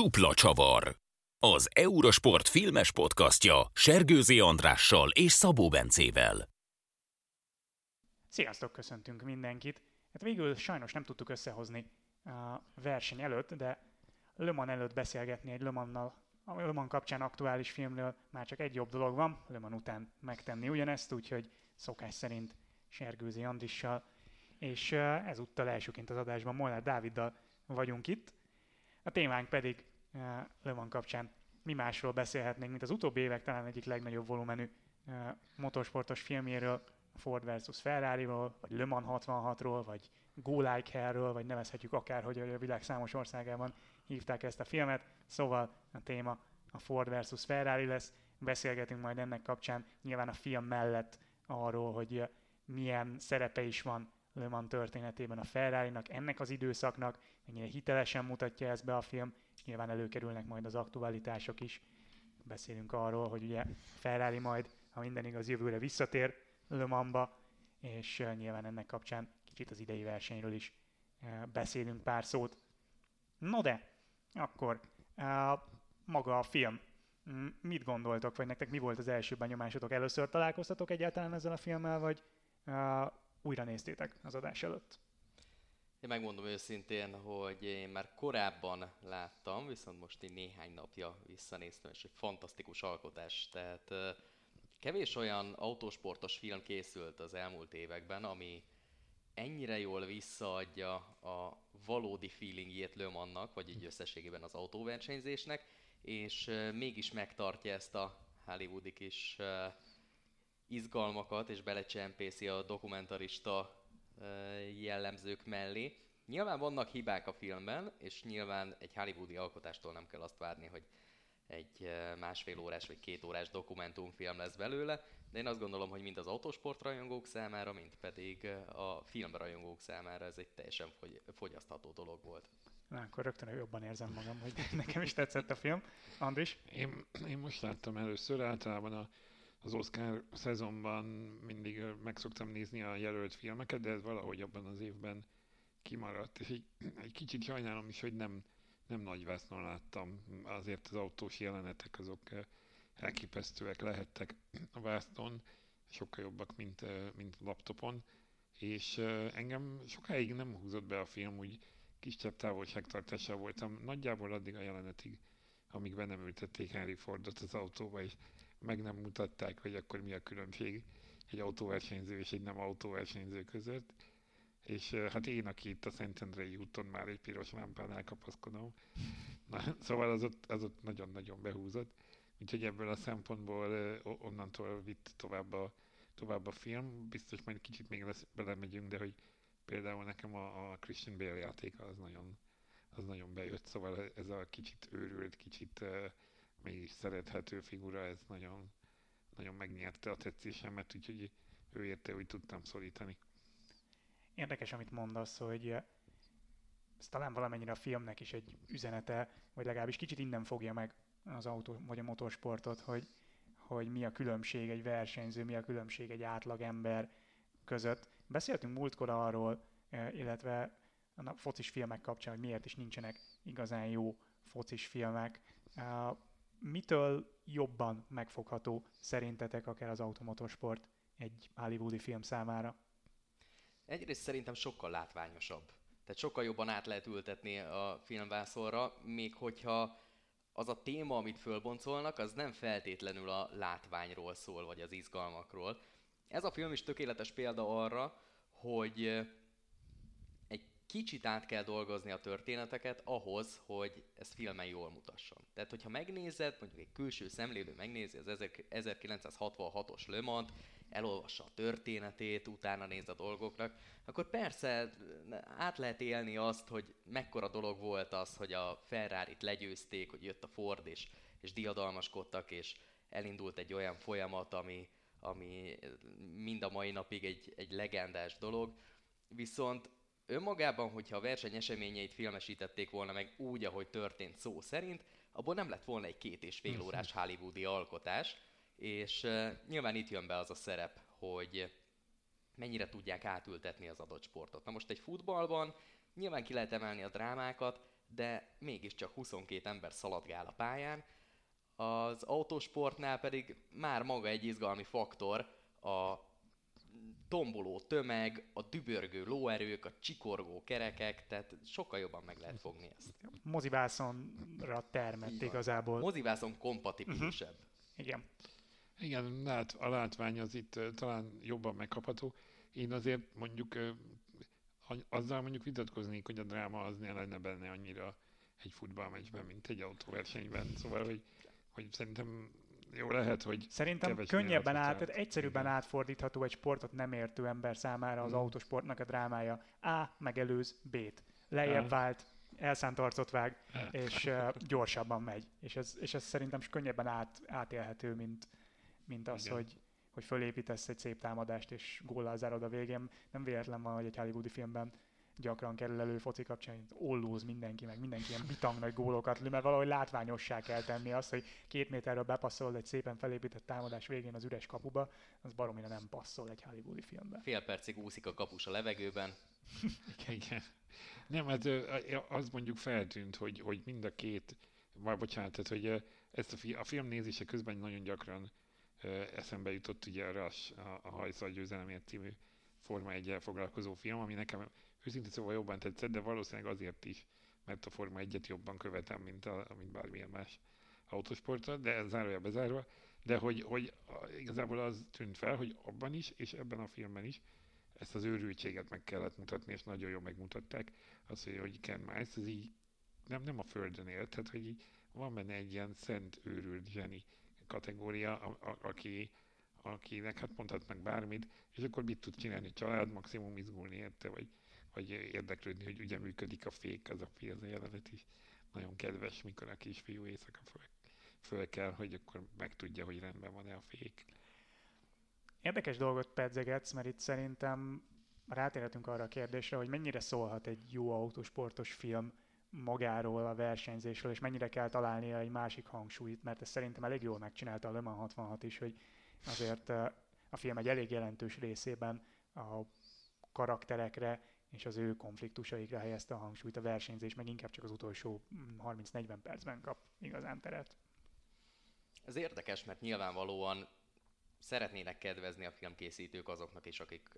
Dupla csavar. Az Eurosport filmes podcastja Sergőzi Andrással és Szabó Bencével. Sziasztok, köszöntünk mindenkit. Hát végül sajnos nem tudtuk összehozni a verseny előtt, de Le Mans előtt beszélgetni egy Le Mans-nal, a Le Mans kapcsán aktuális filmről már csak egy jobb dolog van, Le Mans után megtenni ugyanezt, úgyhogy szokás szerint Sergőzi Andrissal, és ezúttal elsőként az adásban Molnár Dáviddal vagyunk itt. A témánk pedig Le Mans kapcsán mi másról beszélhetnénk, mint az utóbbi évek talán egyik legnagyobb volumenű motorsportos filmjéről, Ford versus Ferrari-ról, vagy Le Mans 66-ról, vagy Go Like Hell-ről, vagy nevezhetjük akárhogy, hogy a világ számos országában hívták ezt a filmet. Szóval a téma a Ford versus Ferrari lesz. Beszélgetünk majd ennek kapcsán nyilván a film mellett arról, hogy milyen szerepe is van Le Mans történetében a ferrari ennek az időszaknak, mennyire hitelesen mutatja ezt be a film, és nyilván előkerülnek majd az aktualitások is. Beszélünk arról, hogy ugye Ferrari majd, ha minden igaz, jövőre visszatér Le Mans-ba, és nyilván ennek kapcsán kicsit az idei versenyről is beszélünk pár szót. No de, akkor maga a film. Mit gondoltok, vagy nektek mi volt az első benyomásotok? Először találkoztatok egyáltalán ezzel a filmmel, vagy újra néztétek az adás előtt? Én megmondom őszintén, hogy én már korábban láttam, viszont most így néhány napja visszanéztem, és egy fantasztikus alkotás. Tehát kevés olyan autósportos film készült az elmúlt években, ami ennyire jól visszaadja a valódi feelingjét Le Mansnak, vagy egy összességében az autóversenyzésnek, és mégis megtartja ezt a hollywoodi kis izgalmakat, és belecsempészi a dokumentarista jellemzők mellé. Nyilván vannak hibák a filmben, és nyilván egy hollywoodi alkotástól nem kell azt várni, hogy egy másfél órás vagy két órás dokumentumfilm lesz belőle, de én azt gondolom, hogy mind az autósport rajongók számára, mind pedig a filmrajongók számára ez egy teljesen fogy- fogyasztható dolog volt. Na, akkor rögtön jobban érzem magam, hogy nekem is tetszett a film. Andris? Én, én most láttam először, általában a az Oscar szezonban mindig meg szoktam nézni a jelölt filmeket, de ez valahogy abban az évben kimaradt, és egy, egy kicsit sajnálom is, hogy nem, nem nagy vásznon láttam. Azért az autós jelenetek azok elképesztőek lehettek a vásznon, sokkal jobbak, mint, mint laptopon, és engem sokáig nem húzott be a film, úgy kisebb távolságtartással voltam, nagyjából addig a jelenetig, amíg be nem ültették Henry Fordot az autóba, és meg nem mutatták, hogy akkor mi a különbség egy autóversenyző és egy nem autóversenyző között. És hát én, aki itt a Szentendrei úton már egy piros lámpánál kapaszkodom, Na, szóval az ott, az ott nagyon-nagyon behúzott. Úgyhogy ebből a szempontból onnantól vitt tovább a, tovább a film. Biztos majd kicsit még lesz, belemegyünk, de hogy például nekem a, a Christian Bale játéka az nagyon, az nagyon bejött, szóval ez a kicsit őrült, kicsit uh, mégis szerethető figura, ez nagyon, nagyon megnyerte a tetszésemet, úgyhogy ő érte, hogy tudtam szorítani. Érdekes, amit mondasz, hogy ez talán valamennyire a filmnek is egy üzenete, vagy legalábbis kicsit innen fogja meg az autó vagy a motorsportot, hogy, hogy mi a különbség egy versenyző, mi a különbség egy átlagember között. Beszéltünk múltkor arról, illetve a focis filmek kapcsán, hogy miért is nincsenek igazán jó focis filmek mitől jobban megfogható szerintetek akár az automotorsport egy hollywoodi film számára? Egyrészt szerintem sokkal látványosabb. Tehát sokkal jobban át lehet ültetni a filmvászorra, még hogyha az a téma, amit fölboncolnak, az nem feltétlenül a látványról szól, vagy az izgalmakról. Ez a film is tökéletes példa arra, hogy kicsit át kell dolgozni a történeteket ahhoz, hogy ez filmen jól mutasson. Tehát, hogyha megnézed, mondjuk egy külső szemlélő megnézi az 1966-os Le Mans-t, elolvassa a történetét, utána néz a dolgoknak, akkor persze át lehet élni azt, hogy mekkora dolog volt az, hogy a Ferrari-t legyőzték, hogy jött a Ford, és, és diadalmaskodtak, és elindult egy olyan folyamat, ami, ami mind a mai napig egy, egy legendás dolog. Viszont önmagában, hogyha a verseny eseményeit filmesítették volna meg úgy, ahogy történt szó szerint, abból nem lett volna egy két és fél órás hollywoodi alkotás, és uh, nyilván itt jön be az a szerep, hogy mennyire tudják átültetni az adott sportot. Na most egy futballban nyilván ki lehet emelni a drámákat, de mégiscsak 22 ember szaladgál a pályán. Az autósportnál pedig már maga egy izgalmi faktor, a tomboló tömeg, a dübörgő lóerők, a csikorgó kerekek, tehát sokkal jobban meg lehet fogni ezt. Mozivászonra termett igazából. Mozivászon kompatibilisebb. Uh-huh. Igen. Igen, lát, a látvány az itt uh, talán jobban megkapható. Én azért mondjuk uh, azzal mondjuk vitatkoznék, hogy a dráma az ne lenne benne annyira egy futballmeccsben, mint egy autóversenyben. Szóval, hogy, hogy szerintem jó lehet, hogy Szerintem könnyebben át, tehát egyszerűbben átfordítható egy sportot nem értő ember számára az hmm. autosportnak a drámája. A. Megelőz B-t. Lejjebb vált, elszánt arcot vág, és uh, gyorsabban megy. És ez, és ez szerintem könnyebben át, átélhető, mint, mint az, Igen. hogy, hogy fölépítesz egy szép támadást, és góllal zárod a végén. Nem véletlen van, hogy egy hollywoodi filmben gyakran kerül elő foci kapcsán, hogy ollóz mindenki, meg mindenki ilyen bitang nagy gólokat lő, mert valahogy látványossá kell tenni azt, hogy két méterről bepasszolod egy szépen felépített támadás végén az üres kapuba, az baromira nem passzol egy hollywoodi filmbe. Fél percig úszik a kapus a levegőben. igen, igen. Nem, hát az mondjuk feltűnt, hogy, hogy mind a két, vagy bocsánat, tehát, hogy ezt a, fi, a film nézése közben nagyon gyakran eszembe jutott ugye a Rush, a, a Hajszal győzelemért című Forma 1 foglalkozó film, ami nekem őszintén szóval jobban tetszett, de valószínűleg azért is, mert a Forma 1-et jobban követem, mint, a, mint bármilyen más autósportot, de zárója bezárva, de hogy, hogy igazából az tűnt fel, hogy abban is, és ebben a filmben is ezt az őrültséget meg kellett mutatni, és nagyon jól megmutatták. Az, hogy, hogy Ken Miles, ez így nem, nem a földön élt, tehát hogy így van benne egy ilyen szent őrült zseni kategória, a, a, aki, akinek hát mondhat meg bármit, és akkor mit tud csinálni család, maximum izgulni érte, vagy, vagy érdeklődni, hogy ugye működik a fék, az a fi, az jelenet is nagyon kedves, mikor a kisfiú éjszaka föl, föl kell, hogy akkor megtudja, hogy rendben van-e a fék. Érdekes dolgot pedzegetsz, mert itt szerintem rátérhetünk arra a kérdésre, hogy mennyire szólhat egy jó autósportos film magáról, a versenyzésről, és mennyire kell találnia egy másik hangsúlyt, mert ez szerintem elég jól megcsinálta a Le Mans 66 is, hogy azért a film egy elég jelentős részében a karakterekre és az ő konfliktusaikra helyezte a hangsúlyt, a versenyzés meg inkább csak az utolsó 30-40 percben kap igazán teret. Ez érdekes, mert nyilvánvalóan szeretnének kedvezni a filmkészítők azoknak is, akik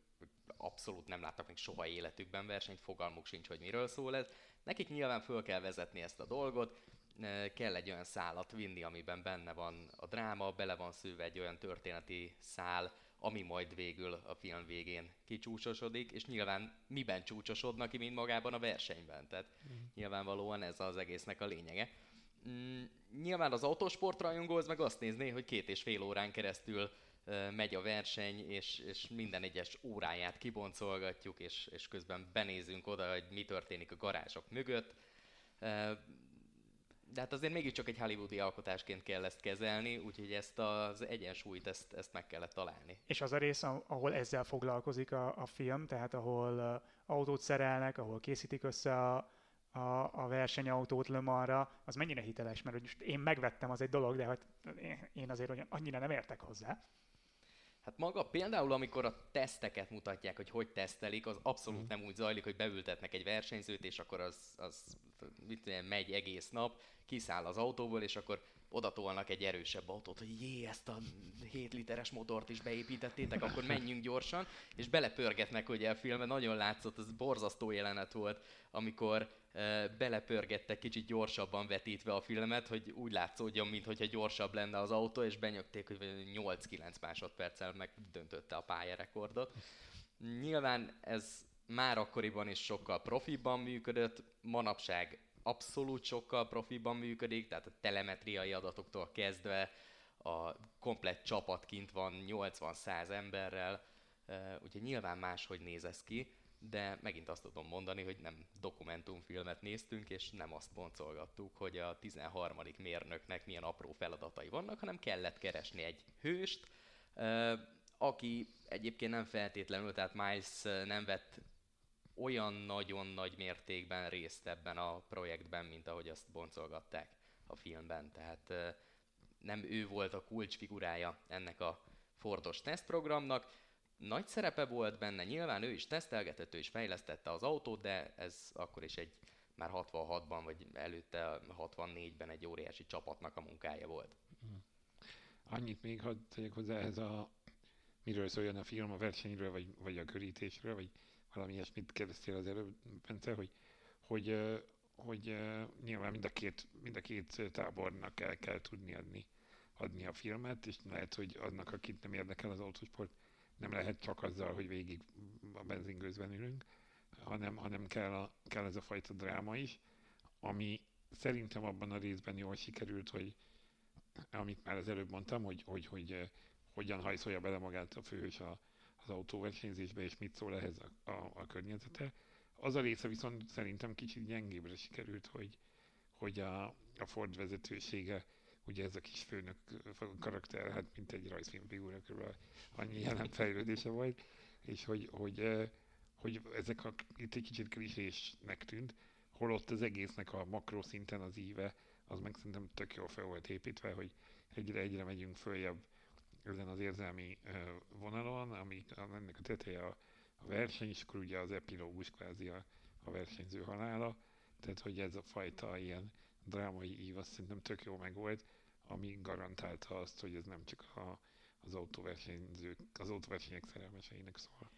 abszolút nem láttak még soha életükben versenyt, fogalmuk sincs, hogy miről szól ez. Nekik nyilván föl kell vezetni ezt a dolgot, kell egy olyan szálat vinni, amiben benne van a dráma, bele van szőve egy olyan történeti szál, ami majd végül a film végén kicsúcsosodik, és nyilván miben csúcsosodnak ki, mint magában a versenyben. Tehát mm. nyilvánvalóan ez az egésznek a lényege. Mm, nyilván az autósport rajongó az meg azt nézné, hogy két és fél órán keresztül megy a verseny, és, és minden egyes óráját kiboncolgatjuk, és, és közben benézünk oda, hogy mi történik a garázsok mögött. De hát azért mégiscsak egy hollywoodi alkotásként kell ezt kezelni, úgyhogy ezt az egyensúlyt, ezt, ezt meg kellett találni. És az a rész, ahol ezzel foglalkozik a, a film, tehát ahol autót szerelnek, ahol készítik össze a, a, a versenyautót Le Mansra, az mennyire hiteles, mert most én megvettem, az egy dolog, de hát én azért annyira nem értek hozzá. Hát maga például, amikor a teszteket mutatják, hogy hogy tesztelik, az abszolút mm. nem úgy zajlik, hogy beültetnek egy versenyzőt, és akkor az, az mit tudom, megy egész nap, kiszáll az autóból, és akkor odatolnak egy erősebb autót, hogy jé, ezt a 7 literes motort is beépítettétek, akkor menjünk gyorsan, és belepörgetnek ugye a filmben, nagyon látszott, ez borzasztó jelenet volt, amikor belepörgettek kicsit gyorsabban vetítve a filmet, hogy úgy látszódjon, mintha gyorsabb lenne az autó, és benyögték, hogy 8-9 másodperccel megdöntötte a pályarekordot. Nyilván ez már akkoriban is sokkal profibban működött, manapság abszolút sokkal profiban működik, tehát a telemetriai adatoktól kezdve a komplett csapat kint van 80-100 emberrel, úgyhogy nyilván máshogy néz ez ki, de megint azt tudom mondani, hogy nem dokumentumfilmet néztünk, és nem azt boncolgattuk, hogy a 13. mérnöknek milyen apró feladatai vannak, hanem kellett keresni egy hőst, aki egyébként nem feltétlenül, tehát Miles nem vett olyan nagyon nagy mértékben részt ebben a projektben, mint ahogy azt boncolgatták a filmben. Tehát nem ő volt a kulcsfigurája ennek a Fordos tesztprogramnak. Nagy szerepe volt benne, nyilván ő is tesztelgetett, ő is fejlesztette az autót, de ez akkor is egy már 66-ban, vagy előtte 64-ben egy óriási csapatnak a munkája volt. Annyit még hadd tegyek hozzá ehhez a miről szóljon a film, a versenyről, vagy, vagy a körítésről, vagy valami ilyesmit kérdeztél az előbb, Bence, hogy, hogy, hogy nyilván mind a két, mind a két tábornak el kell tudni adni, adni a filmet, és lehet, hogy annak, akit nem érdekel az autósport, nem lehet csak azzal, hogy végig a benzingőzben ülünk, hanem, hanem kell, a, kell ez a fajta dráma is, ami szerintem abban a részben jól sikerült, hogy amit már az előbb mondtam, hogy, hogy, hogy hogyan hajszolja bele magát a főhős a, az autóversenyzésbe, és mit szól ehhez a, a, a környezete. Az a része viszont szerintem kicsit gyengébbre sikerült, hogy, hogy a, a Ford vezetősége, ugye ez a kis főnök karakter, hát mint egy rajzfilmfigura körül annyi jelen fejlődése volt, és hogy, hogy, hogy ezek a, itt egy kicsit klisésnek tűnt, holott az egésznek a makro szinten az íve, az meg szerintem tök jól fel volt építve, hogy egyre-egyre megyünk följebb ezen az érzelmi vonalon, ami ennek a teteje a, a verseny, és akkor ugye az epilógus kvázi a, a versenyző halála, tehát hogy ez a fajta ilyen drámai ív azt szerintem tök jó megvolt, ami garantálta azt, hogy ez nem csak a, az autóversenyzők, az autóversenyek szerelmeseinek szól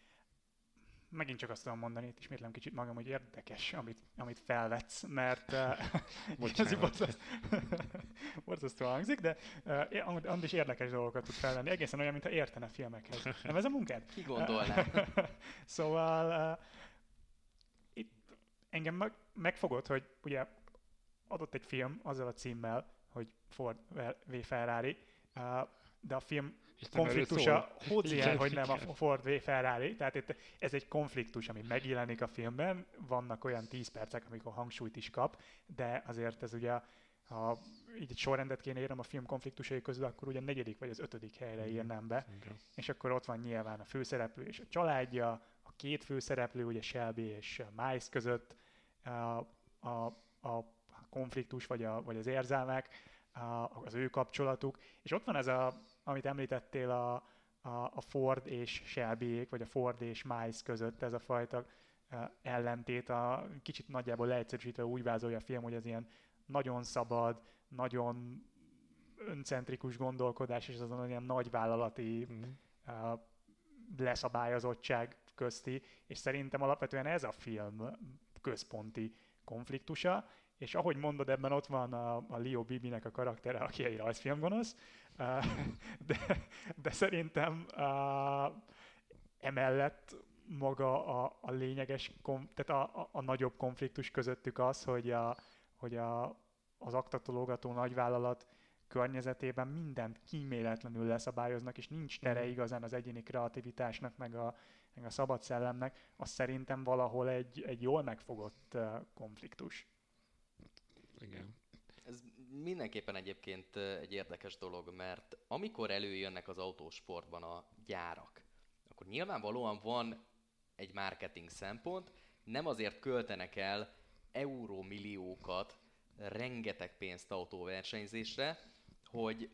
megint csak azt tudom mondani, itt ismétlem kicsit magam, hogy érdekes, amit, amit felvetsz, mert uh, ez borzasztó hangzik, de uh, Andis érdekes dolgokat tud felvenni, egészen olyan, mintha értene a filmekhez. Nem ez a munkád? Ki gondolná? szóval uh, itt engem meg, megfogott, hogy ugye adott egy film azzal a címmel, hogy Ford v Ferrari, uh, de a film konfliktusa, hogy el, hogy nem a Ford V Ferrari, tehát itt ez egy konfliktus, ami megjelenik a filmben, vannak olyan 10 percek, amikor hangsúlyt is kap, de azért ez ugye ha így egy sorrendet kéne írnom a film konfliktusai közül, akkor ugye a negyedik vagy az ötödik helyre mhm. írnám be, okay. és akkor ott van nyilván a főszereplő és a családja, a két főszereplő, ugye Shelby és Miles között a, a, a konfliktus vagy, a, vagy az érzelmek, az ő kapcsolatuk, és ott van ez a amit említettél a, a, a Ford és shelby vagy a Ford és Miles között ez a fajta ellentét, a kicsit nagyjából leegyszerűsítve úgy vázolja a film, hogy ez ilyen nagyon szabad, nagyon öncentrikus gondolkodás, és azon ilyen nagyvállalati mm. uh, leszabályozottság közti, és szerintem alapvetően ez a film központi konfliktusa, és ahogy mondod, ebben ott van a, a Leo Bibinek a karaktere, aki egy rajzfilmgonosz, de, de szerintem emellett maga a, a lényeges, tehát a, a, a nagyobb konfliktus közöttük az, hogy, a, hogy a, az aktatológató nagyvállalat környezetében mindent kíméletlenül leszabályoznak, és nincs tere mm. igazán az egyéni kreativitásnak, meg a, meg a szabad szellemnek, az szerintem valahol egy, egy jól megfogott konfliktus. Igen. Ez mindenképpen egyébként egy érdekes dolog, mert amikor előjönnek az autósportban a gyárak, akkor nyilvánvalóan van egy marketing szempont, nem azért költenek el eurómilliókat, rengeteg pénzt autóversenyzésre, hogy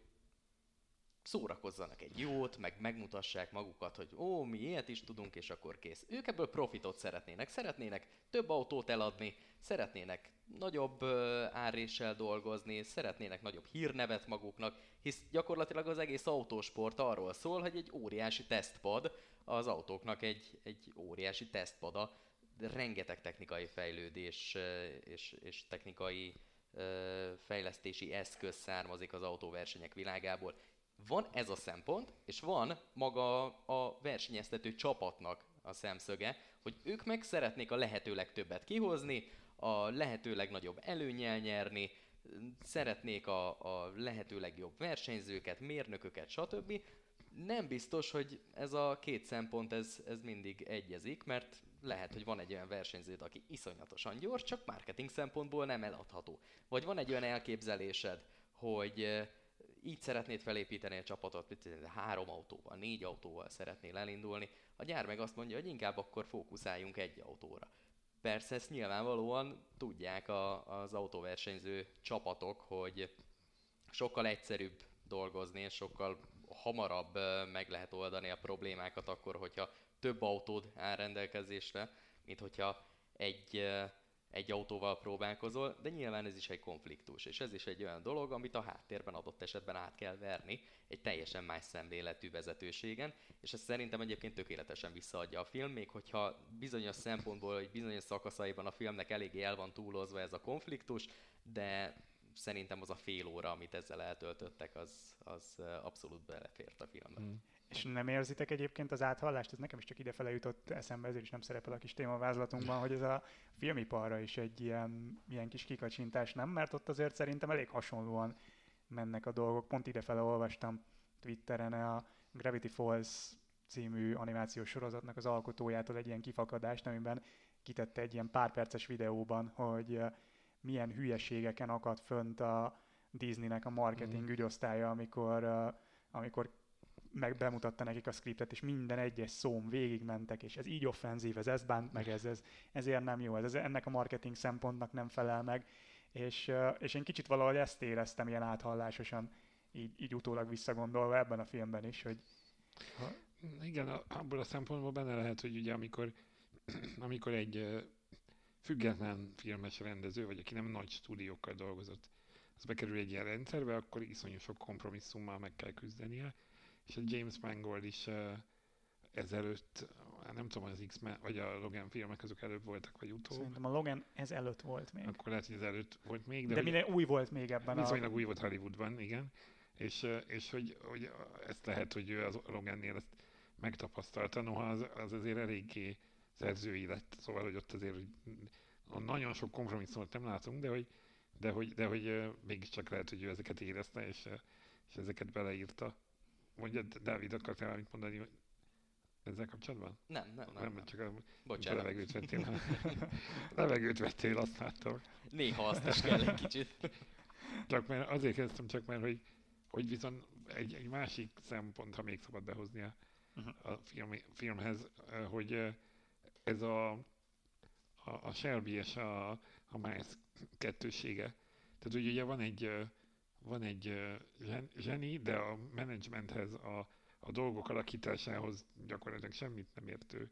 szórakozzanak egy jót, meg megmutassák magukat, hogy ó, mi ilyet is tudunk, és akkor kész. Ők ebből profitot szeretnének. Szeretnének több autót eladni, szeretnének nagyobb áréssel dolgozni, szeretnének nagyobb hírnevet maguknak, hisz gyakorlatilag az egész autósport arról szól, hogy egy óriási tesztpad, az autóknak egy, egy óriási tesztpada, rengeteg technikai fejlődés és, és technikai fejlesztési eszköz származik az autóversenyek világából. Van ez a szempont, és van maga a versenyeztető csapatnak a szemszöge, hogy ők meg szeretnék a lehető legtöbbet kihozni, a lehető legnagyobb előnyel nyerni, szeretnék a, a lehető legjobb versenyzőket, mérnököket, stb. Nem biztos, hogy ez a két szempont ez, ez mindig egyezik, mert lehet, hogy van egy olyan versenyződ, aki iszonyatosan gyors, csak marketing szempontból nem eladható. Vagy van egy olyan elképzelésed, hogy így szeretnéd felépíteni a csapatot, három autóval, négy autóval szeretnél elindulni, a gyár meg azt mondja, hogy inkább akkor fókuszáljunk egy autóra. Persze ezt nyilvánvalóan tudják a, az autóversenyző csapatok, hogy sokkal egyszerűbb dolgozni, és sokkal hamarabb meg lehet oldani a problémákat akkor, hogyha több autód áll rendelkezésre, mint hogyha egy, egy autóval próbálkozol, de nyilván ez is egy konfliktus, és ez is egy olyan dolog, amit a háttérben adott esetben át kell verni egy teljesen más szemléletű vezetőségen, és ez szerintem egyébként tökéletesen visszaadja a film, még hogyha bizonyos szempontból, hogy bizonyos szakaszaiban a filmnek eléggé el van túlozva ez a konfliktus, de szerintem az a fél óra, amit ezzel eltöltöttek, az, az abszolút belefért a filmbe. Hmm. És nem érzitek egyébként az áthallást? Ez nekem is csak idefele jutott eszembe, ezért is nem szerepel a kis témavázlatunkban, hogy ez a filmiparra is egy ilyen, ilyen kis kikacsintás, nem? Mert ott azért szerintem elég hasonlóan mennek a dolgok. Pont idefele olvastam Twitteren a Gravity Falls című animációs sorozatnak az alkotójától egy ilyen kifakadást, amiben kitette egy ilyen pár perces videóban, hogy milyen hülyeségeken akad fönt a Disneynek a marketing mm. ügyosztálya, amikor, amikor meg bemutatta nekik a scriptet, és minden egyes szóm végigmentek, és ez így offenzív, ez ezt bánt meg, ez, ez ezért nem jó, ez, ez ennek a marketing szempontnak nem felel meg, és, és én kicsit valahogy ezt éreztem ilyen áthallásosan, így, így utólag visszagondolva ebben a filmben is, hogy... Ha... Igen, abból a szempontból benne lehet, hogy ugye amikor, amikor egy független filmes rendező, vagy aki nem nagy stúdiókkal dolgozott, az bekerül egy ilyen rendszerbe, akkor iszonyú sok kompromisszummal meg kell küzdenie, és a James Mangold is uh, ezelőtt, nem tudom, az x vagy a Logan filmek azok előbb voltak, vagy utóbb. Szerintem a Logan ez előtt volt még. Akkor lehet, hogy ez előtt volt még. De, de minden új volt még ebben Viszonylag a... új volt Hollywoodban, igen. És, és hogy, hogy ezt lehet, hogy ő az Logannél ezt megtapasztalta, noha az, az azért eléggé szerzői lett, szóval, hogy ott azért hogy nagyon sok kompromisszumot nem látunk, de hogy, de hogy, de hogy mégiscsak lehet, hogy ő ezeket érezte, és, és ezeket beleírta. Mondja, Dávid, akartál valamit mondani hogy ezzel kapcsolatban? Nem, nem, nem. nem, csak a, Bocsánat. levegőt vettél. levegőt vettél, azt láttam. Néha azt is kell egy kicsit. Csak mert azért kezdtem, csak mert, hogy, hogy viszont egy, egy másik szempont, ha még szabad behozni a, uh-huh. a film, filmhez, hogy ez a, a, a Shelby és a, a Miles kettősége. Tehát ugye, ugye van egy van egy zseni, de a menedzsmenthez, a, a dolgok alakításához gyakorlatilag semmit nem értő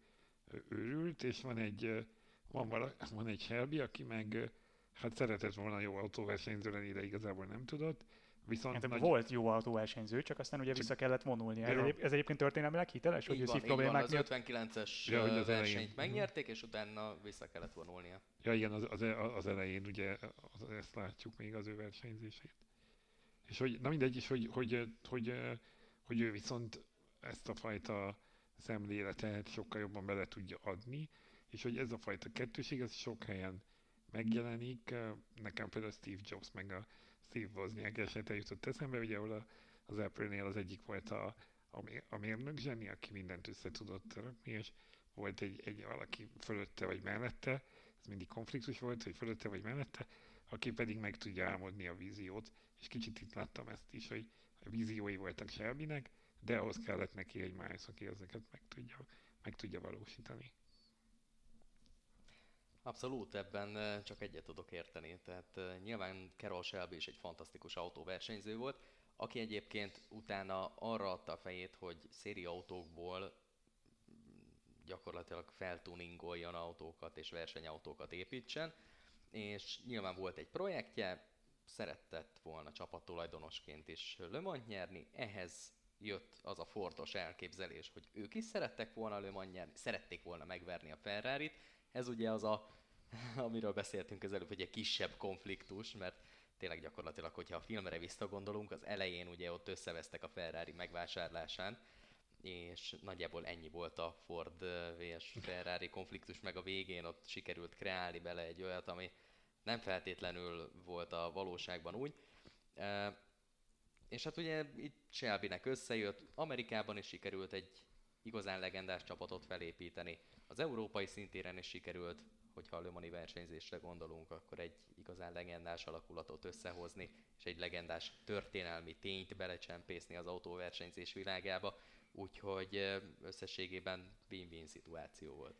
őrült, és van egy, van, vala, van egy Shelby, aki meg hát szeretett volna jó autóversenyző lenni, de igazából nem tudott. Viszont hát, nagy... Volt jó autóversenyző, csak aztán ugye csak... vissza kellett vonulni. Ez, egyéb, ez egyébként történelmileg hiteles, hogy van, problémák van, az 59-es ja, hogy az versenyt elején. megnyerték, és utána vissza kellett vonulnia. Ja igen, az, az, az elején ugye az, ezt látjuk még az ő versenyzését. És hogy, na mindegy, és hogy, hogy, hogy, hogy, hogy ő viszont ezt a fajta szemléletet sokkal jobban bele tudja adni, és hogy ez a fajta kettőség, ez sok helyen megjelenik. Nekem például Steve Jobs meg a Steve Wozniak esete jutott eszembe, ugye ahol az Apple-nél az egyik volt a, a, a mérnök zseni, aki mindent össze tudott rakni, és volt egy, egy valaki fölötte vagy mellette, ez mindig konfliktus volt, hogy fölötte vagy mellette, aki pedig meg tudja álmodni a víziót, és kicsit itt láttam ezt is, hogy a víziói voltak Shelbynek, de ahhoz kellett neki egy Miles, aki ezeket meg tudja, meg tudja valósítani. Abszolút, ebben csak egyet tudok érteni. Tehát nyilván Carol Shelby is egy fantasztikus autóversenyző volt, aki egyébként utána arra adta a fejét, hogy szériautókból gyakorlatilag feltuningoljon autókat és versenyautókat építsen, és nyilván volt egy projektje, szeretett volna csapattulajdonosként is Le nyerni, ehhez jött az a fordos elképzelés, hogy ők is szerettek volna Le nyerni, szerették volna megverni a ferrari -t. Ez ugye az a, amiről beszéltünk az előbb, hogy egy kisebb konfliktus, mert tényleg gyakorlatilag, hogyha a filmre visszagondolunk, az elején ugye ott összevesztek a Ferrari megvásárlásán, és nagyjából ennyi volt a Ford vs Ferrari konfliktus, meg a végén ott sikerült kreálni bele egy olyat, ami nem feltétlenül volt a valóságban úgy. E, és hát ugye itt Shelbynek összejött, Amerikában is sikerült egy igazán legendás csapatot felépíteni, az európai szintéren is sikerült, hogyha a Lömani versenyzésre gondolunk, akkor egy igazán legendás alakulatot összehozni, és egy legendás történelmi tényt belecsempészni az autóversenyzés világába, úgyhogy összességében win-win szituáció volt.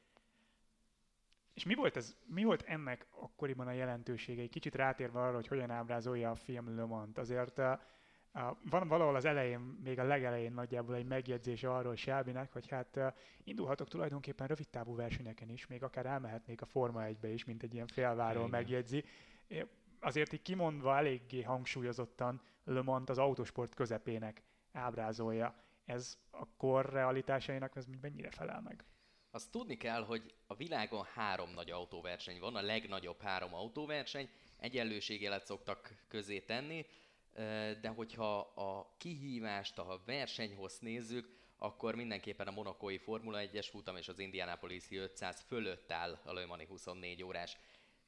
És mi volt, ez, mi volt ennek akkoriban a jelentősége? Egy kicsit rátérve arra, hogy hogyan ábrázolja a film Le Mans-t. Azért uh, van valahol az elején, még a legelején nagyjából egy megjegyzés arról Shelbynek, hogy hát indulhatok tulajdonképpen rövid távú versenyeken is, még akár elmehetnék a Forma 1-be is, mint egy ilyen félváról megjegyzi. Azért így kimondva eléggé hangsúlyozottan Le Mans az autosport közepének ábrázolja. Ez a kor realitásainak ez mennyire felel meg? Azt tudni kell, hogy a világon három nagy autóverseny van, a legnagyobb három autóverseny, egyenlőségjelet szoktak közé tenni, de hogyha a kihívást, a versenyhoz nézzük, akkor mindenképpen a monokói Formula 1-es futam és az Indianapolis 500 fölött áll a Le Mani 24 órás.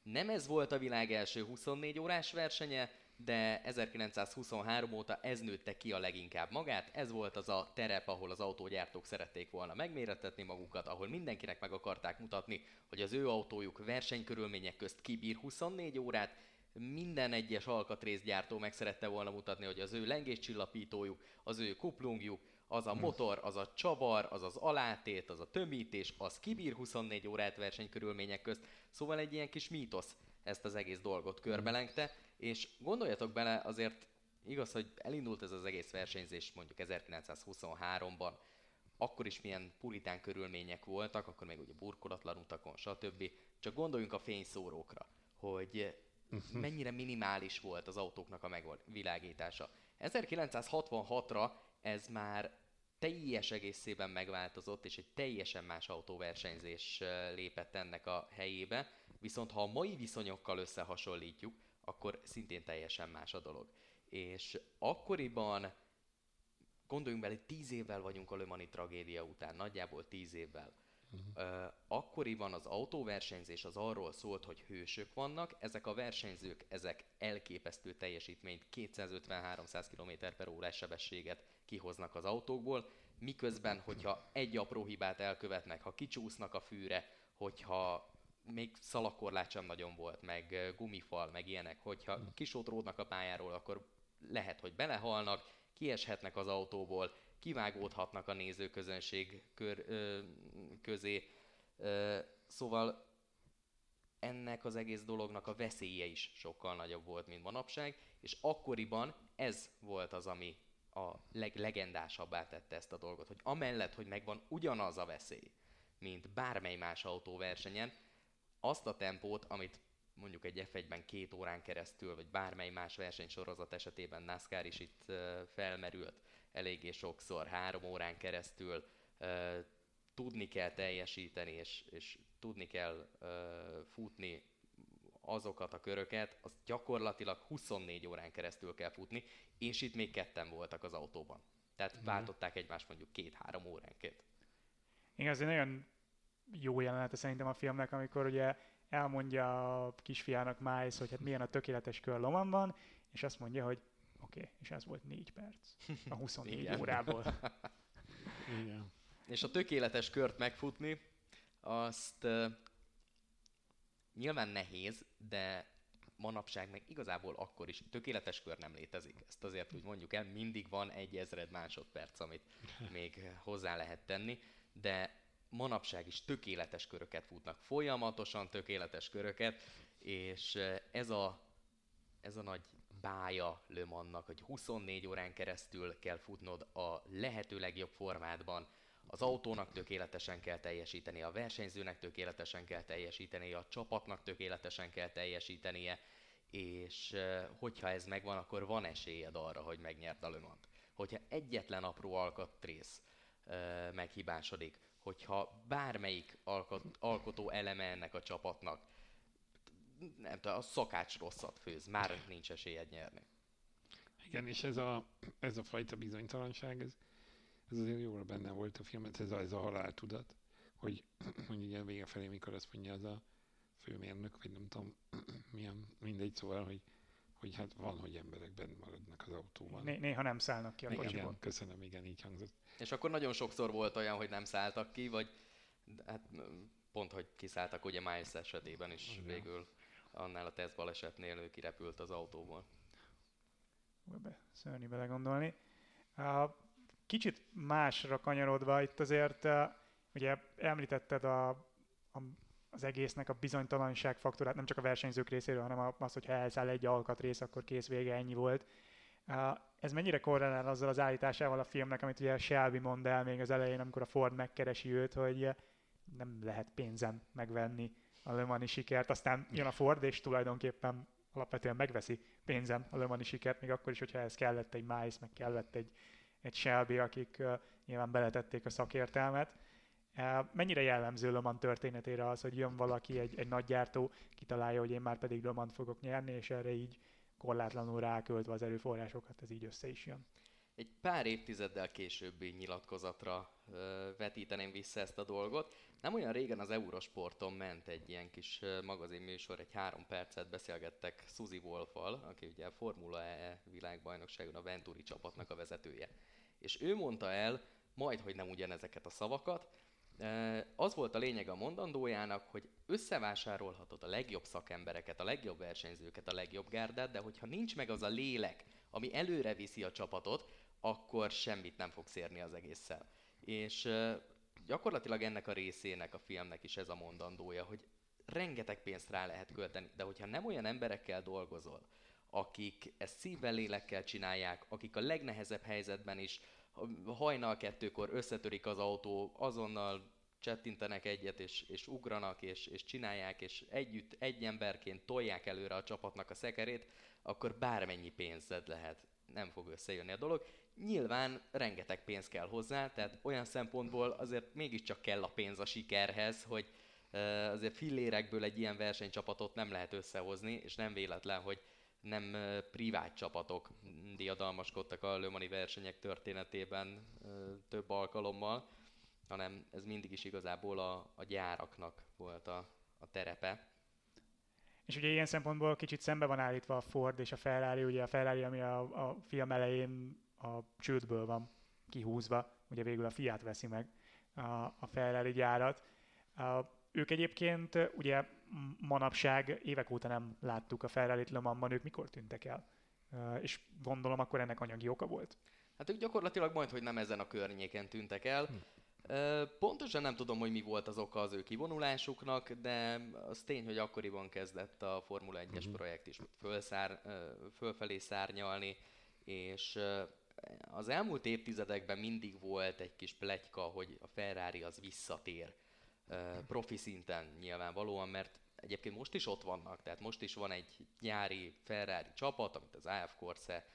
Nem ez volt a világ első 24 órás versenye, de 1923 óta ez nőtte ki a leginkább magát. Ez volt az a terep, ahol az autógyártók szerették volna megmérettetni magukat, ahol mindenkinek meg akarták mutatni, hogy az ő autójuk versenykörülmények közt kibír 24 órát, minden egyes alkatrészgyártó meg szerette volna mutatni, hogy az ő lengéscsillapítójuk, az ő kuplungjuk, az a hm. motor, az a csavar, az az alátét, az a tömítés, az kibír 24 órát versenykörülmények közt. Szóval egy ilyen kis mítosz ezt az egész dolgot körbelengte, és gondoljatok bele, azért igaz, hogy elindult ez az egész versenyzés mondjuk 1923-ban, akkor is milyen puritán körülmények voltak, akkor még ugye burkolatlan utakon, stb. Csak gondoljunk a fényszórókra, hogy uh-huh. mennyire minimális volt az autóknak a megvilágítása. 1966-ra ez már teljes egészében megváltozott, és egy teljesen más autóversenyzés lépett ennek a helyébe, viszont ha a mai viszonyokkal összehasonlítjuk, akkor szintén teljesen más a dolog. És akkoriban, gondoljunk bele, tíz évvel vagyunk a Lömani tragédia után, nagyjából tíz évvel, Uh-huh. akkoriban az autóversenyzés az arról szólt, hogy hősök vannak, ezek a versenyzők, ezek elképesztő teljesítményt, 250-300 km per órás sebességet kihoznak az autókból, miközben, hogyha egy apró hibát elkövetnek, ha kicsúsznak a fűre, hogyha még szalakorlát sem nagyon volt, meg gumifal, meg ilyenek, hogyha mhm. kisótródnak a pályáról, akkor lehet, hogy belehalnak, kieshetnek az autóból, kivágódhatnak a nézőközönség kör, ö, közé. Ö, szóval ennek az egész dolognak a veszélye is sokkal nagyobb volt, mint manapság, és akkoriban ez volt az, ami a leglegendásabbá tette ezt a dolgot, hogy amellett, hogy megvan ugyanaz a veszély, mint bármely más autóversenyen, azt a tempót, amit mondjuk egy F1-ben két órán keresztül, vagy bármely más versenysorozat esetében NASCAR is itt felmerült, eléggé sokszor, három órán keresztül tudni kell teljesíteni, és, és tudni kell futni azokat a köröket, az gyakorlatilag 24 órán keresztül kell futni, és itt még ketten voltak az autóban. Tehát mm. váltották egymást mondjuk két-három óránként. Igen, ez egy nagyon jó jelenete szerintem a filmnek, amikor ugye elmondja a kisfiának Miles, hogy hát milyen a tökéletes kör Lomanban, és azt mondja, hogy Oké, okay, és ez volt négy perc a 24 Igen. órából. Igen. És a tökéletes kört megfutni, azt uh, nyilván nehéz, de manapság meg igazából akkor is tökéletes kör nem létezik. Ezt azért úgy mondjuk el, mindig van egy ezred másodperc, amit még hozzá lehet tenni, de manapság is tökéletes köröket futnak, folyamatosan tökéletes köröket, és ez a, ez a nagy bája Le Mansnak, hogy 24 órán keresztül kell futnod a lehető legjobb formádban, az autónak tökéletesen kell teljesíteni, a versenyzőnek tökéletesen kell teljesíteni, a csapatnak tökéletesen kell teljesítenie, és hogyha ez megvan, akkor van esélyed arra, hogy megnyerd a Le Mans-t. Hogyha egyetlen apró alkatrész meghibásodik, hogyha bármelyik alkotó eleme ennek a csapatnak nem tudom, a szakács rosszat főz, már nincs esélyed nyerni. Igen, és ez a, ez a fajta bizonytalanság, ez, ez azért jól benne volt a filmet, ez a, ez a haláltudat, hogy, hogy ugye vége felé, mikor azt mondja az a főmérnök, vagy nem tudom, milyen, mindegy, szóval, hogy, hogy hát van, hogy emberek benne maradnak az autóban. Né- néha nem szállnak ki a igen, igen, köszönöm, igen, így hangzott. És akkor nagyon sokszor volt olyan, hogy nem szálltak ki, vagy hát pont, hogy kiszálltak ugye Miles esetében is igen. végül annál a teszt balesetnél ő kirepült az autóból. Be, szörnyű belegondolni. Kicsit másra kanyarodva, itt azért ugye említetted a, a, az egésznek a bizonytalanság faktorát, nem csak a versenyzők részéről, hanem az, hogyha elszáll egy alkatrész, akkor kész vége, ennyi volt. Ez mennyire korrelál azzal az állításával a filmnek, amit ugye Shelby mond el még az elején, amikor a Ford megkeresi őt, hogy nem lehet pénzen megvenni a Le sikert, aztán jön a Ford, és tulajdonképpen alapvetően megveszi pénzen a Le sikert, még akkor is, hogyha ez kellett egy Miles, meg kellett egy, egy Shelby, akik uh, nyilván beletették a szakértelmet. Mennyire jellemző Le Mans történetére az, hogy jön valaki, egy, egy nagy gyártó, kitalálja, hogy én már pedig Le Mans fogok nyerni, és erre így korlátlanul ráköltve az erőforrásokat, ez így össze is jön. Egy pár évtizeddel későbbi nyilatkozatra vetíteném vissza ezt a dolgot. Nem olyan régen az Eurosporton ment egy ilyen kis magazinműsor, egy három percet beszélgettek Suzy wolf aki ugye a Formula E világbajnokságon a Venturi csapatnak a vezetője. És ő mondta el, majd, hogy nem ugyanezeket a szavakat, az volt a lényeg a mondandójának, hogy összevásárolhatod a legjobb szakembereket, a legjobb versenyzőket, a legjobb gárdát, de hogyha nincs meg az a lélek, ami előre viszi a csapatot, akkor semmit nem fogsz érni az egésszel. És gyakorlatilag ennek a részének a filmnek is ez a mondandója, hogy rengeteg pénzt rá lehet költeni, de hogyha nem olyan emberekkel dolgozol, akik ezt szívvel, lélekkel csinálják, akik a legnehezebb helyzetben is hajnal kettőkor összetörik az autó, azonnal csettintenek egyet, és, és ugranak, és, és csinálják, és együtt, egy emberként tolják előre a csapatnak a szekerét, akkor bármennyi pénzed lehet, nem fog összejönni a dolog. Nyilván rengeteg pénz kell hozzá, tehát olyan szempontból azért mégiscsak kell a pénz a sikerhez, hogy azért fillérekből egy ilyen versenycsapatot nem lehet összehozni, és nem véletlen, hogy nem privát csapatok diadalmaskodtak a Lömani versenyek történetében több alkalommal, hanem ez mindig is igazából a, a gyáraknak volt a, a terepe. És ugye ilyen szempontból kicsit szembe van állítva a Ford és a Ferrari, ugye a Ferrari, ami a, a film elején a csődből van kihúzva, ugye végül a Fiat veszi meg a, a Ferrari gyárat. A, ők egyébként ugye manapság évek óta nem láttuk a Ferrari-t Le Mansban, ők mikor tűntek el? És gondolom akkor ennek anyagi oka volt? Hát ők gyakorlatilag majd, hogy nem ezen a környéken tűntek el. Hm. Pontosan nem tudom, hogy mi volt az oka az ő kivonulásuknak, de az tény, hogy akkoriban kezdett a Formula 1-es uh-huh. projekt is fölszár, fölfelé szárnyalni, és az elmúlt évtizedekben mindig volt egy kis pletyka, hogy a Ferrari az visszatér profi szinten nyilvánvalóan, mert egyébként most is ott vannak, tehát most is van egy nyári Ferrari csapat, amit az AF Corse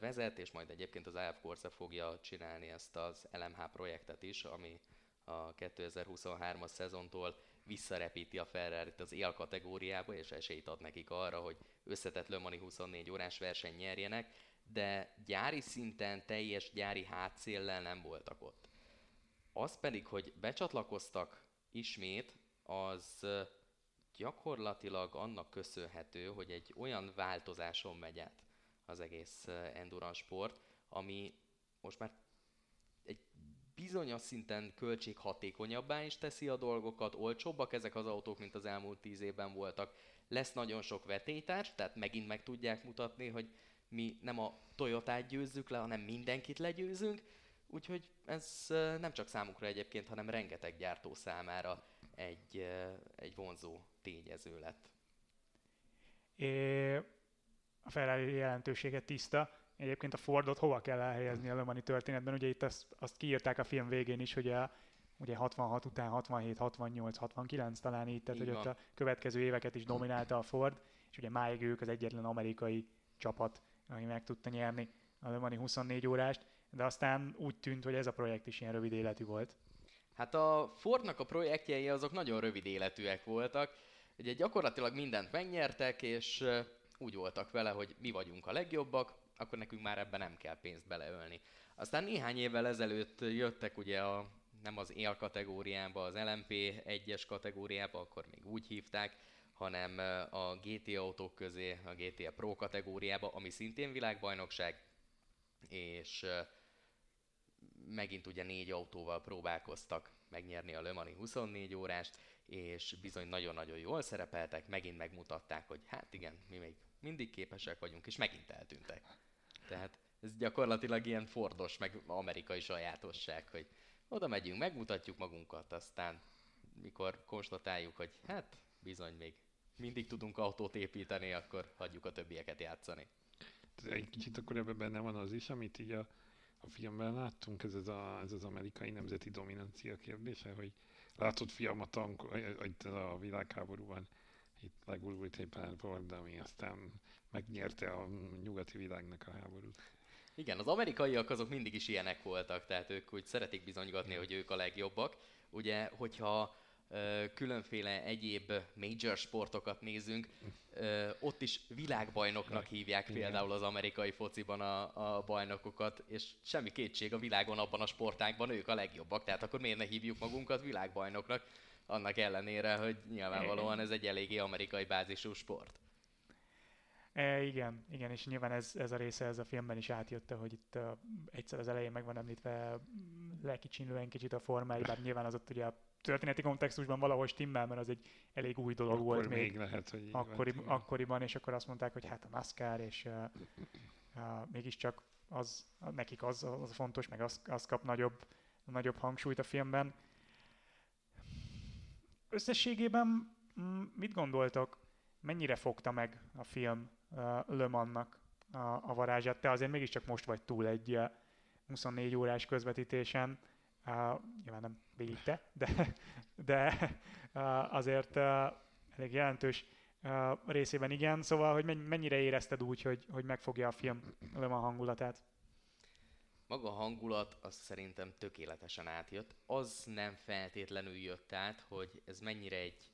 vezet, és majd egyébként az AF Corse fogja csinálni ezt az LMH projektet is, ami a 2023-as szezontól visszarepíti a ferrari az él kategóriába, és esélyt ad nekik arra, hogy összetett Le Mani 24 órás verseny nyerjenek, de gyári szinten teljes gyári hátszéllel nem voltak ott. Az pedig, hogy becsatlakoztak ismét, az gyakorlatilag annak köszönhető, hogy egy olyan változáson megy át az egész endurance sport, ami most már egy bizonyos szinten költséghatékonyabbá is teszi a dolgokat, olcsóbbak ezek az autók, mint az elmúlt tíz évben voltak. Lesz nagyon sok vetétárs, tehát megint meg tudják mutatni, hogy mi nem a Toyotát győzzük le, hanem mindenkit legyőzünk, úgyhogy ez nem csak számukra egyébként, hanem rengeteg gyártó számára egy, egy vonzó tényező lett. É, a Ferrari jelentősége tiszta. Egyébként a Fordot hova kell elhelyezni a Le történetben? Ugye itt azt, azt kiírták a film végén is, hogy a, ugye 66 után 67, 68, 69 talán így, tehát így hogy van. ott a következő éveket is dominálta a Ford, és ugye máig ők az egyetlen amerikai csapat, ami meg tudta nyerni a Le Mani 24 órást, de aztán úgy tűnt, hogy ez a projekt is ilyen rövid életű volt. Hát a Fordnak a projektjei azok nagyon rövid életűek voltak. Ugye gyakorlatilag mindent megnyertek, és úgy voltak vele, hogy mi vagyunk a legjobbak, akkor nekünk már ebben nem kell pénzt beleölni. Aztán néhány évvel ezelőtt jöttek ugye a, nem az él kategóriába, az LMP 1-es kategóriába, akkor még úgy hívták, hanem a GT autók közé, a GT Pro kategóriába, ami szintén világbajnokság, és megint ugye négy autóval próbálkoztak megnyerni a Le Mani 24 órást, és bizony nagyon-nagyon jól szerepeltek, megint megmutatták, hogy hát igen, mi még mindig képesek vagyunk, és megint eltűntek. Tehát ez gyakorlatilag ilyen fordos, meg amerikai sajátosság, hogy oda megyünk, megmutatjuk magunkat, aztán mikor konstatáljuk, hogy hát bizony még mindig tudunk autót építeni, akkor hagyjuk a többieket játszani. egy kicsit akkor ebben benne van az is, amit így a, a filmben láttunk, ez, ez, a, ez az amerikai nemzeti dominancia kérdése, hogy látott film a, tank, itt a világháborúban, itt legulult éppen volt, ami aztán megnyerte a nyugati világnak a háborút. Igen, az amerikaiak azok mindig is ilyenek voltak, tehát ők úgy szeretik bizonygatni, hogy ők a legjobbak. Ugye, hogyha különféle egyéb major sportokat nézünk, ott is világbajnoknak hívják Igen. például az amerikai fociban a, a bajnokokat, és semmi kétség a világon abban a sportágban ők a legjobbak, tehát akkor miért ne hívjuk magunkat világbajnoknak, annak ellenére, hogy nyilvánvalóan ez egy eléggé amerikai bázisú sport. E, igen, igen, és nyilván ez, ez a része ez a filmben is átjötte, hogy itt uh, egyszer az elején meg van említve lekicsinlően kicsit a formája, bár nyilván az ott ugye a történeti kontextusban valahol stimmel, mert az egy elég új dolog akkor volt még. még lehet, hogy akkori, van, akkoriban, és akkor azt mondták, hogy hát a NASCAR, és uh, uh, mégiscsak az, nekik az, az fontos, meg az, az kap nagyobb, nagyobb hangsúlyt a filmben. Összességében mm, mit gondoltok, mennyire fogta meg a film uh, Le Mansnak a, a varázsát? Te azért mégiscsak most vagy túl egy uh, 24 órás közvetítésen, uh, nyilván nem végig te, de, de uh, azért uh, elég jelentős uh, részében igen, szóval, hogy mennyire érezted úgy, hogy, hogy megfogja a film Le Mans hangulatát? Maga a hangulat az szerintem tökéletesen átjött. Az nem feltétlenül jött át, hogy ez mennyire egy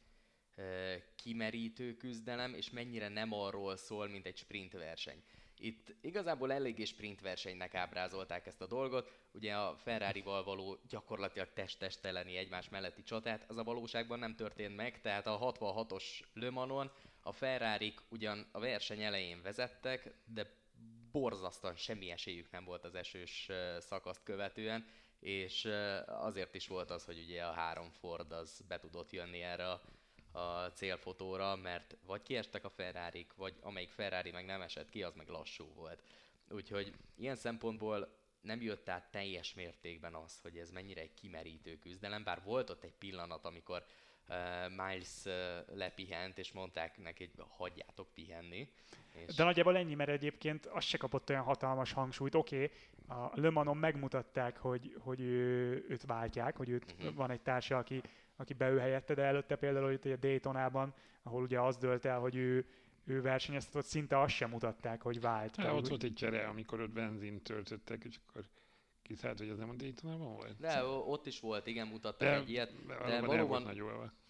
kimerítő küzdelem, és mennyire nem arról szól, mint egy sprint verseny. Itt igazából eléggé sprint versenynek ábrázolták ezt a dolgot, ugye a Ferrari-val való gyakorlatilag test-testeleni egymás melletti csatát, az a valóságban nem történt meg, tehát a 66-os Le Manon a ferrari ugyan a verseny elején vezettek, de borzasztóan semmi esélyük nem volt az esős szakaszt követően, és azért is volt az, hogy ugye a három Ford az be tudott jönni erre a a célfotóra, mert vagy kiestek a ferrari vagy amelyik Ferrari meg nem esett ki, az meg lassú volt. Úgyhogy ilyen szempontból nem jött át teljes mértékben az, hogy ez mennyire egy kimerítő küzdelem, bár volt ott egy pillanat, amikor uh, Miles uh, lepihent, és mondták neki, hogy hagyjátok pihenni. És... De nagyjából ennyi, mert egyébként az se kapott olyan hatalmas hangsúlyt. Oké, okay, a Le Manon megmutatták, hogy, hogy ő, őt váltják, hogy őt uh-huh. van egy társa, aki aki beül helyette, de előtte például itt a Daytonában, ahol ugye az dölt el, hogy ő, ő versenyeztetett, szinte azt sem mutatták, hogy vált. Hát, ott volt egy csere, amikor ott benzint töltöttek, és akkor kiszállt, hogy ez nem a Daytonában volt? De ott is volt, igen, mutattak de, egy ilyet. De, de valóban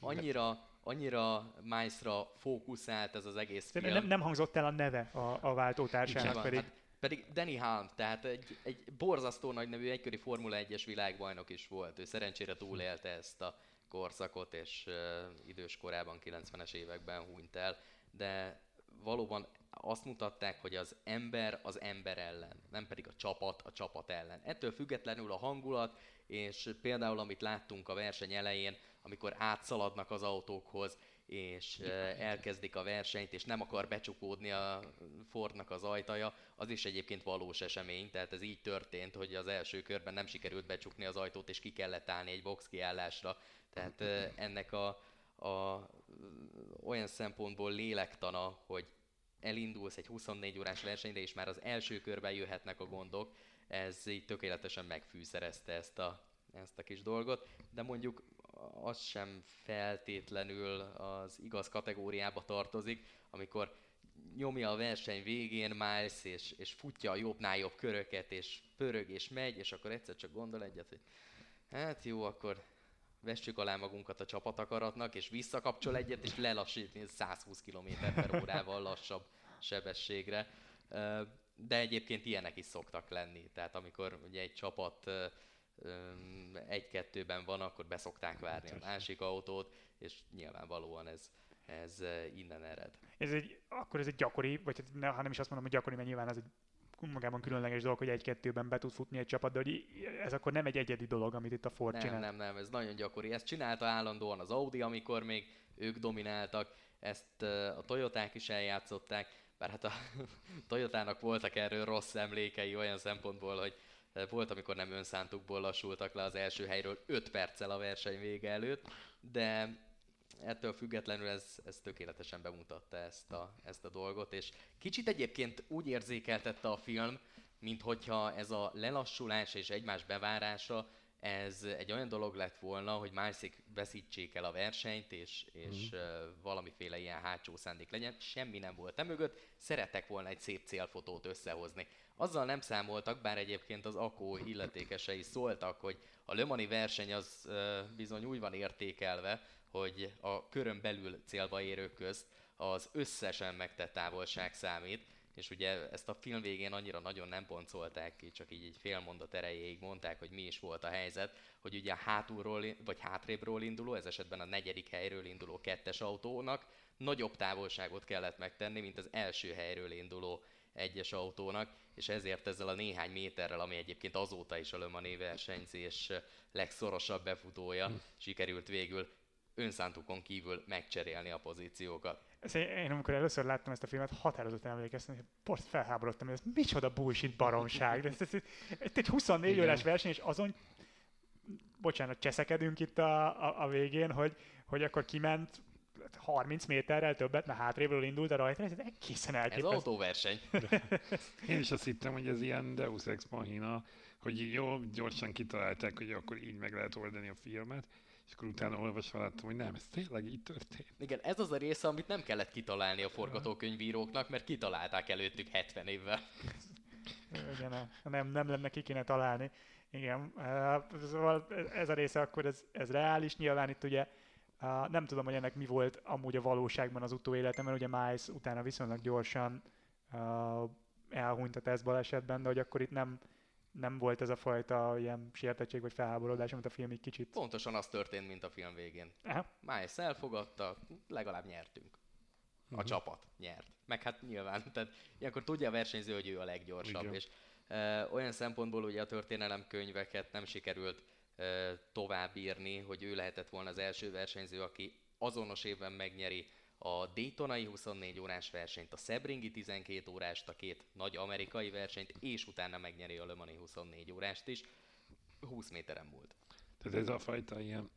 annyira, annyira Mice-ra fókuszált ez az egész film. Nem, nem hangzott el a neve a, a váltótársának pedig. Hát, pedig Danny Hunt, tehát egy, egy borzasztó nagy nevű egyköri Formula 1-es világbajnok is volt. Ő szerencsére túlélte ezt a korszakot, és uh, idős korában, 90-es években hunyt el, de valóban azt mutatták, hogy az ember az ember ellen, nem pedig a csapat a csapat ellen. Ettől függetlenül a hangulat, és például amit láttunk a verseny elején, amikor átszaladnak az autókhoz, és elkezdik a versenyt, és nem akar becsukódni a Fordnak az ajtaja, az is egyébként valós esemény, tehát ez így történt, hogy az első körben nem sikerült becsukni az ajtót, és ki kellett állni egy box kiállásra, tehát ennek a, a olyan szempontból lélektana, hogy elindulsz egy 24 órás versenyre, és már az első körben jöhetnek a gondok, ez így tökéletesen megfűszerezte ezt a, ezt a kis dolgot, de mondjuk az sem feltétlenül az igaz kategóriába tartozik, amikor nyomja a verseny végén Miles, és, és futja a jobbnál jobb köröket, és pörög és megy, és akkor egyszer csak gondol egyet, hogy hát jó, akkor vessük alá magunkat a csapatakaratnak, és visszakapcsol egyet, és lelassítni 120 km per órával lassabb sebességre. De egyébként ilyenek is szoktak lenni. Tehát amikor ugye egy csapat egy-kettőben van, akkor beszokták várni a másik autót, és nyilvánvalóan ez, ez innen ered. Ez egy, akkor ez egy gyakori, vagy hát nem is azt mondom, hogy gyakori, mert nyilván ez egy magában különleges dolog, hogy egy-kettőben be tud futni egy csapat, de hogy ez akkor nem egy egyedi dolog, amit itt a Ford nem, csinál. Nem, nem, ez nagyon gyakori. Ezt csinálta állandóan az Audi, amikor még ők domináltak, ezt a Toyoták is eljátszották, bár hát a Toyotának voltak erről rossz emlékei olyan szempontból, hogy volt, amikor nem önszántukból lassultak le az első helyről 5 perccel a verseny vége előtt, de ettől függetlenül ez, ez tökéletesen bemutatta ezt a, ezt a dolgot, és kicsit egyébként úgy érzékeltette a film, mint hogyha ez a lelassulás és egymás bevárása, ez egy olyan dolog lett volna, hogy Mászik veszítsék el a versenyt, és, és mm. valamiféle ilyen hátsó szándék legyen. Semmi nem volt emögött, szeretek volna egy szép célfotót összehozni. Azzal nem számoltak, bár egyébként az Akó illetékesei szóltak, hogy a Lömani verseny az bizony úgy van értékelve, hogy a körön belül célba érők közt az összesen megtett távolság számít, és ugye ezt a film végén annyira nagyon nem poncolták ki, csak így egy fél mondat erejéig mondták, hogy mi is volt a helyzet, hogy ugye a hátulról, vagy hátrébről induló, ez esetben a negyedik helyről induló kettes autónak nagyobb távolságot kellett megtenni, mint az első helyről induló egyes autónak, és ezért ezzel a néhány méterrel, ami egyébként azóta is a Le Mans versenyzés legszorosabb befutója, hm. sikerült végül önszántukon kívül megcserélni a pozíciókat. Én amikor először láttam ezt a filmet, határozottan emlékeztem, hogy port felháborodtam, hogy ez micsoda bullshit baromság. Ez, ez, ez, ez egy 24 Igen. órás verseny, és azon, bocsánat, cseszekedünk itt a, a, a végén, hogy, hogy akkor kiment 30 méterrel többet, mert hátrébről indult a rajta, ez egészen elképesztő. Ez autóverseny. Én is azt hittem, hogy ez ilyen Deus Ex Machina, hogy jó, gyorsan kitalálták, hogy akkor így meg lehet oldani a filmet, és akkor utána olvasva láttam, hogy nem, ez tényleg így történt. Igen, ez az a része, amit nem kellett kitalálni a forgatókönyvíróknak, mert kitalálták előttük 70 évvel. Igen, nem, nem lenne ki kéne találni. Igen, szóval ez a része akkor ez, ez reális. Nyilván itt ugye nem tudom, hogy ennek mi volt amúgy a valóságban az utóélete, mert ugye Miles utána viszonylag gyorsan elhunyt a tesztbalesetben, de hogy akkor itt nem, nem volt ez a fajta ilyen sértettség vagy felháborodás, amit a film egy kicsit... Pontosan az történt, mint a film végén. Aha. Miles elfogadta, legalább nyertünk. A uh-huh. csapat nyert. Meg hát nyilván, tehát ilyenkor tudja a versenyző, hogy ő a leggyorsabb, Igen. és e, olyan szempontból ugye a történelemkönyveket nem sikerült e, továbbírni, hogy ő lehetett volna az első versenyző, aki azonos évben megnyeri a Daytonai 24 órás versenyt, a Sebringi 12 órást, a két nagy amerikai versenyt, és utána megnyeri a Le Mani 24 órást is. 20 méteren múlt. Tehát ez a fajta ilyen,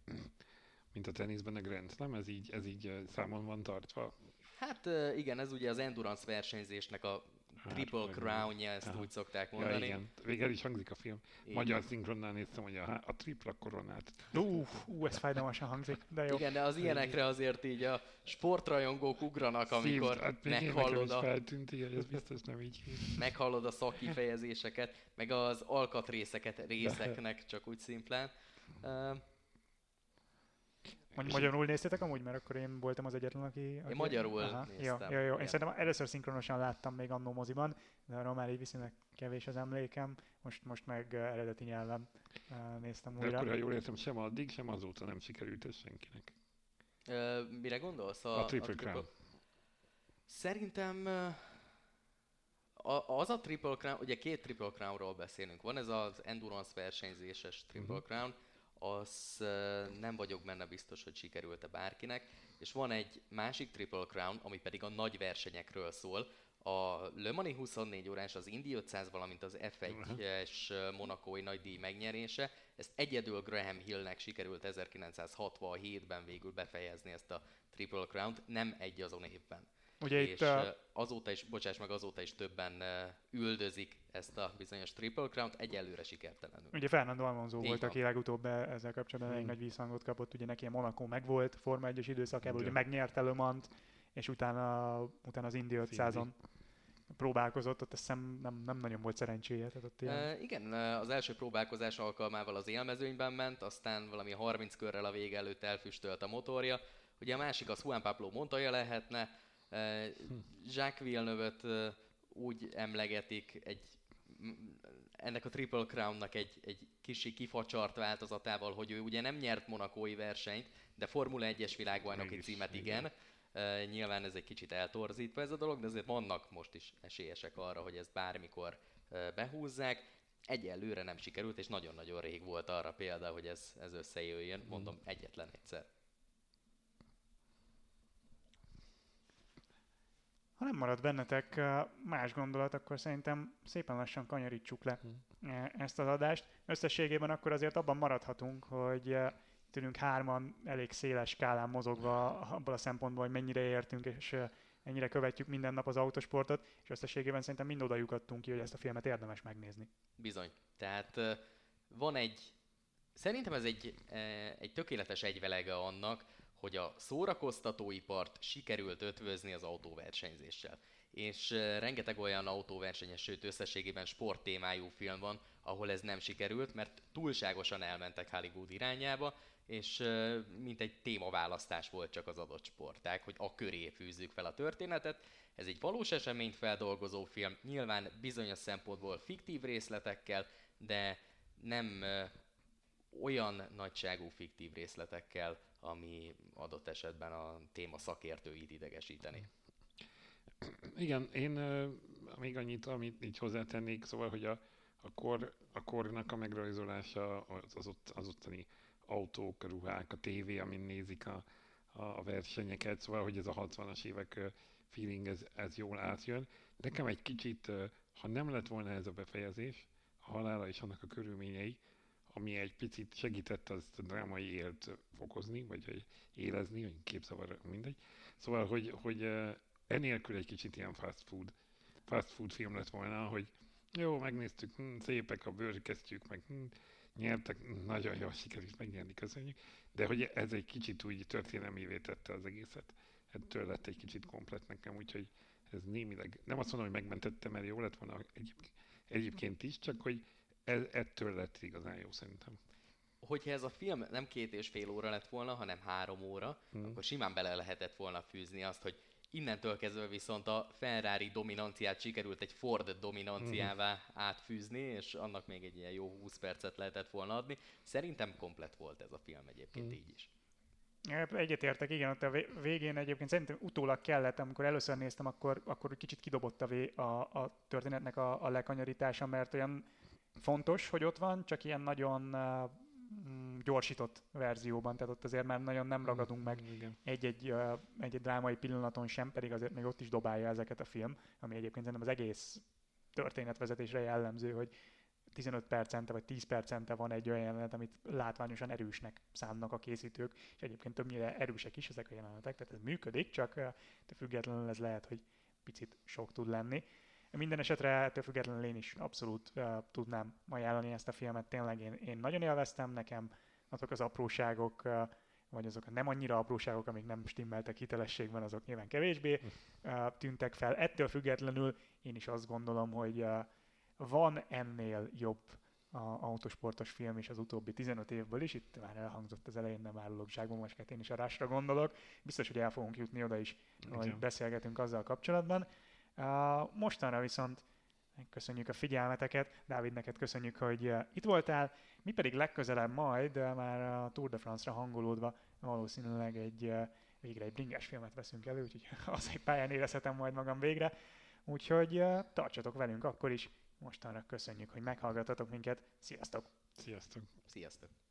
mint a teniszben a Grand Slam, ez így, ez így számon van tartva? Hát igen, ez ugye az endurance versenyzésnek a Hát, Triple crown ezt aha. úgy szokták mondani. Ja, igen. Végül is hangzik a film. Igen. Magyar szinkronnál néztem, hogy a, a tripla koronát. Ú, ú, ez fájdalmasan hangzik, de jó. Igen, de az ilyenekre azért így a sportrajongók ugranak, amikor Szív, hát meghallod a... feltűnt, igen, ez biztos nem így Meghallod a szakifejezéseket, meg az alkatrészeket részeknek, csak úgy szimplán. Uh, Mondj, magyarul néztétek amúgy, mert akkor én voltam az egyetlen, aki... aki... Én magyarul Aha, néztem. Jó, jó, jó. Én szerintem először szinkronosan láttam még annó moziban, de arról már így viszonylag kevés az emlékem, most, most meg eredeti nyelven néztem újra. De akkor, ha jól értem, sem addig, sem azóta nem sikerült ez senkinek. Uh, mire gondolsz? A, a Triple Crown. Szerintem a, az a Triple Crown, ugye két Triple Crownról beszélünk. Van ez az endurance versenyzéses Triple uh-huh. Crown, az nem vagyok benne biztos, hogy sikerült-e bárkinek. És van egy másik Triple Crown, ami pedig a nagy versenyekről szól. A Le Mani 24 órás, az Indy 500, valamint az F1-es monakói nagy díj megnyerése. Ezt egyedül Graham Hillnek sikerült 1967-ben végül befejezni ezt a Triple Crown-t, nem egy azon évben. Ugye és itt a... azóta is, bocsáss meg, azóta is többen üldözik ezt a bizonyos Triple Crown-t, egyelőre sikertelenül. Ugye Fernando Alonso Így volt, van. aki legutóbb ezzel kapcsolatban hmm. egy nagy visszhangot kapott, ugye neki a Monaco megvolt Forma 1-es időszakában, ugye megnyerte Le Mans, és utána, utána az Indy 500-on próbálkozott, ott azt hiszem nem, nem nagyon volt szerencséje. Tehát ott ilyen... e, igen, az első próbálkozás alkalmával az élmezőnyben ment, aztán valami 30 körrel a vége előtt elfüstölt a motorja. Ugye a másik az Juan Pablo Montoya lehetne, Jacques villeneuve úgy emlegetik egy ennek a Triple Crown-nak egy, egy kicsi kifacsart változatával, hogy ő ugye nem nyert monakói versenyt, de Formula 1-es világbajnoki Mégis, címet igen. igen. Uh, nyilván ez egy kicsit eltorzítva ez a dolog, de azért vannak most is esélyesek arra, hogy ezt bármikor uh, behúzzák. Egyelőre nem sikerült, és nagyon-nagyon rég volt arra példa, hogy ez, ez összejöjjön, mondom, egyetlen egyszer. Ha nem marad bennetek más gondolat, akkor szerintem szépen lassan kanyarítsuk le hmm. ezt az adást. Összességében akkor azért abban maradhatunk, hogy tőlünk hárman elég széles skálán mozogva abból a szempontból, hogy mennyire értünk és ennyire követjük minden nap az autosportot, és összességében szerintem mind oda lyukadtunk ki, hogy ezt a filmet érdemes megnézni. Bizony. Tehát van egy, szerintem ez egy, egy tökéletes egyvelege annak, hogy a szórakoztatóipart sikerült ötvözni az autóversenyzéssel. És rengeteg olyan autóversenyes, sőt összességében sporttémájú film van, ahol ez nem sikerült, mert túlságosan elmentek Hollywood irányába, és mint egy témaválasztás volt csak az adott sporták, hogy a köré fűzzük fel a történetet. Ez egy valós eseményt feldolgozó film, nyilván bizonyos szempontból fiktív részletekkel, de nem olyan nagyságú fiktív részletekkel, ami adott esetben a téma szakértőit idegesíteni. Igen, én még annyit, amit így hozzátennék, szóval, hogy a, a, kor, a kornak a megrajzolása az, az, ott, az ottani autók, ruhák, a tévé, amin nézik a, a versenyeket, szóval, hogy ez a 60-as évek feeling, ez, ez jól átjön. Nekem egy kicsit, ha nem lett volna ez a befejezés, a halála és annak a körülményei, ami egy picit segítette azt a drámai élt fokozni, vagy élezni, vagy képzavar, mindegy. Szóval, hogy, hogy enélkül egy kicsit ilyen fast food, fast food film lett volna, hogy jó, megnéztük, hm, szépek a bőrkesztyűk, meg hm, nyertek, nagyon jól sikerült megnyerni, köszönjük, de hogy ez egy kicsit úgy történelmévé tette az egészet. Ettől lett egy kicsit komplet nekem, úgyhogy ez némileg, nem azt mondom, hogy megmentette, mert jó lett volna egyébként is, csak hogy ez, ettől lett igazán jó szerintem. Hogyha ez a film nem két és fél óra lett volna, hanem három óra, hmm. akkor simán bele lehetett volna fűzni azt, hogy Innentől kezdve viszont a Ferrari dominanciát sikerült egy Ford dominanciává mm. átfűzni, és annak még egy ilyen jó 20 percet lehetett volna adni. Szerintem komplet volt ez a film egyébként mm. így is. Egyetértek, igen, ott a végén egyébként szerintem utólag kellett, amikor először néztem, akkor, akkor kicsit kidobott a, vé, a, a történetnek a, a lekanyarítása, mert olyan fontos, hogy ott van, csak ilyen nagyon Mm, gyorsított verzióban, tehát ott azért már nagyon nem ragadunk meg egy-egy, egy-egy drámai pillanaton sem, pedig azért még ott is dobálja ezeket a film, ami egyébként szerintem az egész történetvezetésre jellemző, hogy 15 percente vagy 10 percente van egy olyan jelenet, amit látványosan erősnek szánnak a készítők, és egyébként többnyire erősek is ezek a jelenetek, tehát ez működik, csak de függetlenül ez lehet, hogy picit sok tud lenni. Minden esetre ettől függetlenül én is abszolút uh, tudnám ajánlani ezt a filmet. Tényleg én, én nagyon élveztem, nekem azok az apróságok, uh, vagy azok a nem annyira apróságok, amik nem stimmeltek hitelességben, azok nyilván kevésbé uh, tűntek fel. Ettől függetlenül én is azt gondolom, hogy uh, van ennél jobb a autosportos film is az utóbbi 15 évből is, itt már elhangzott az elején, nem árulok zsákba, most én is a rásra gondolok. Biztos, hogy el fogunk jutni oda is, hogy beszélgetünk azzal kapcsolatban. Mostanra viszont köszönjük a figyelmeteket, Dávid, neked köszönjük, hogy itt voltál, mi pedig legközelebb majd, már a Tour de France-ra hangolódva valószínűleg egy végre egy bringás filmet veszünk elő, úgyhogy az egy pályán érezhetem majd magam végre. Úgyhogy tartsatok velünk akkor is. Mostanra köszönjük, hogy meghallgatatok minket. Sziasztok! Sziasztok! Sziasztok!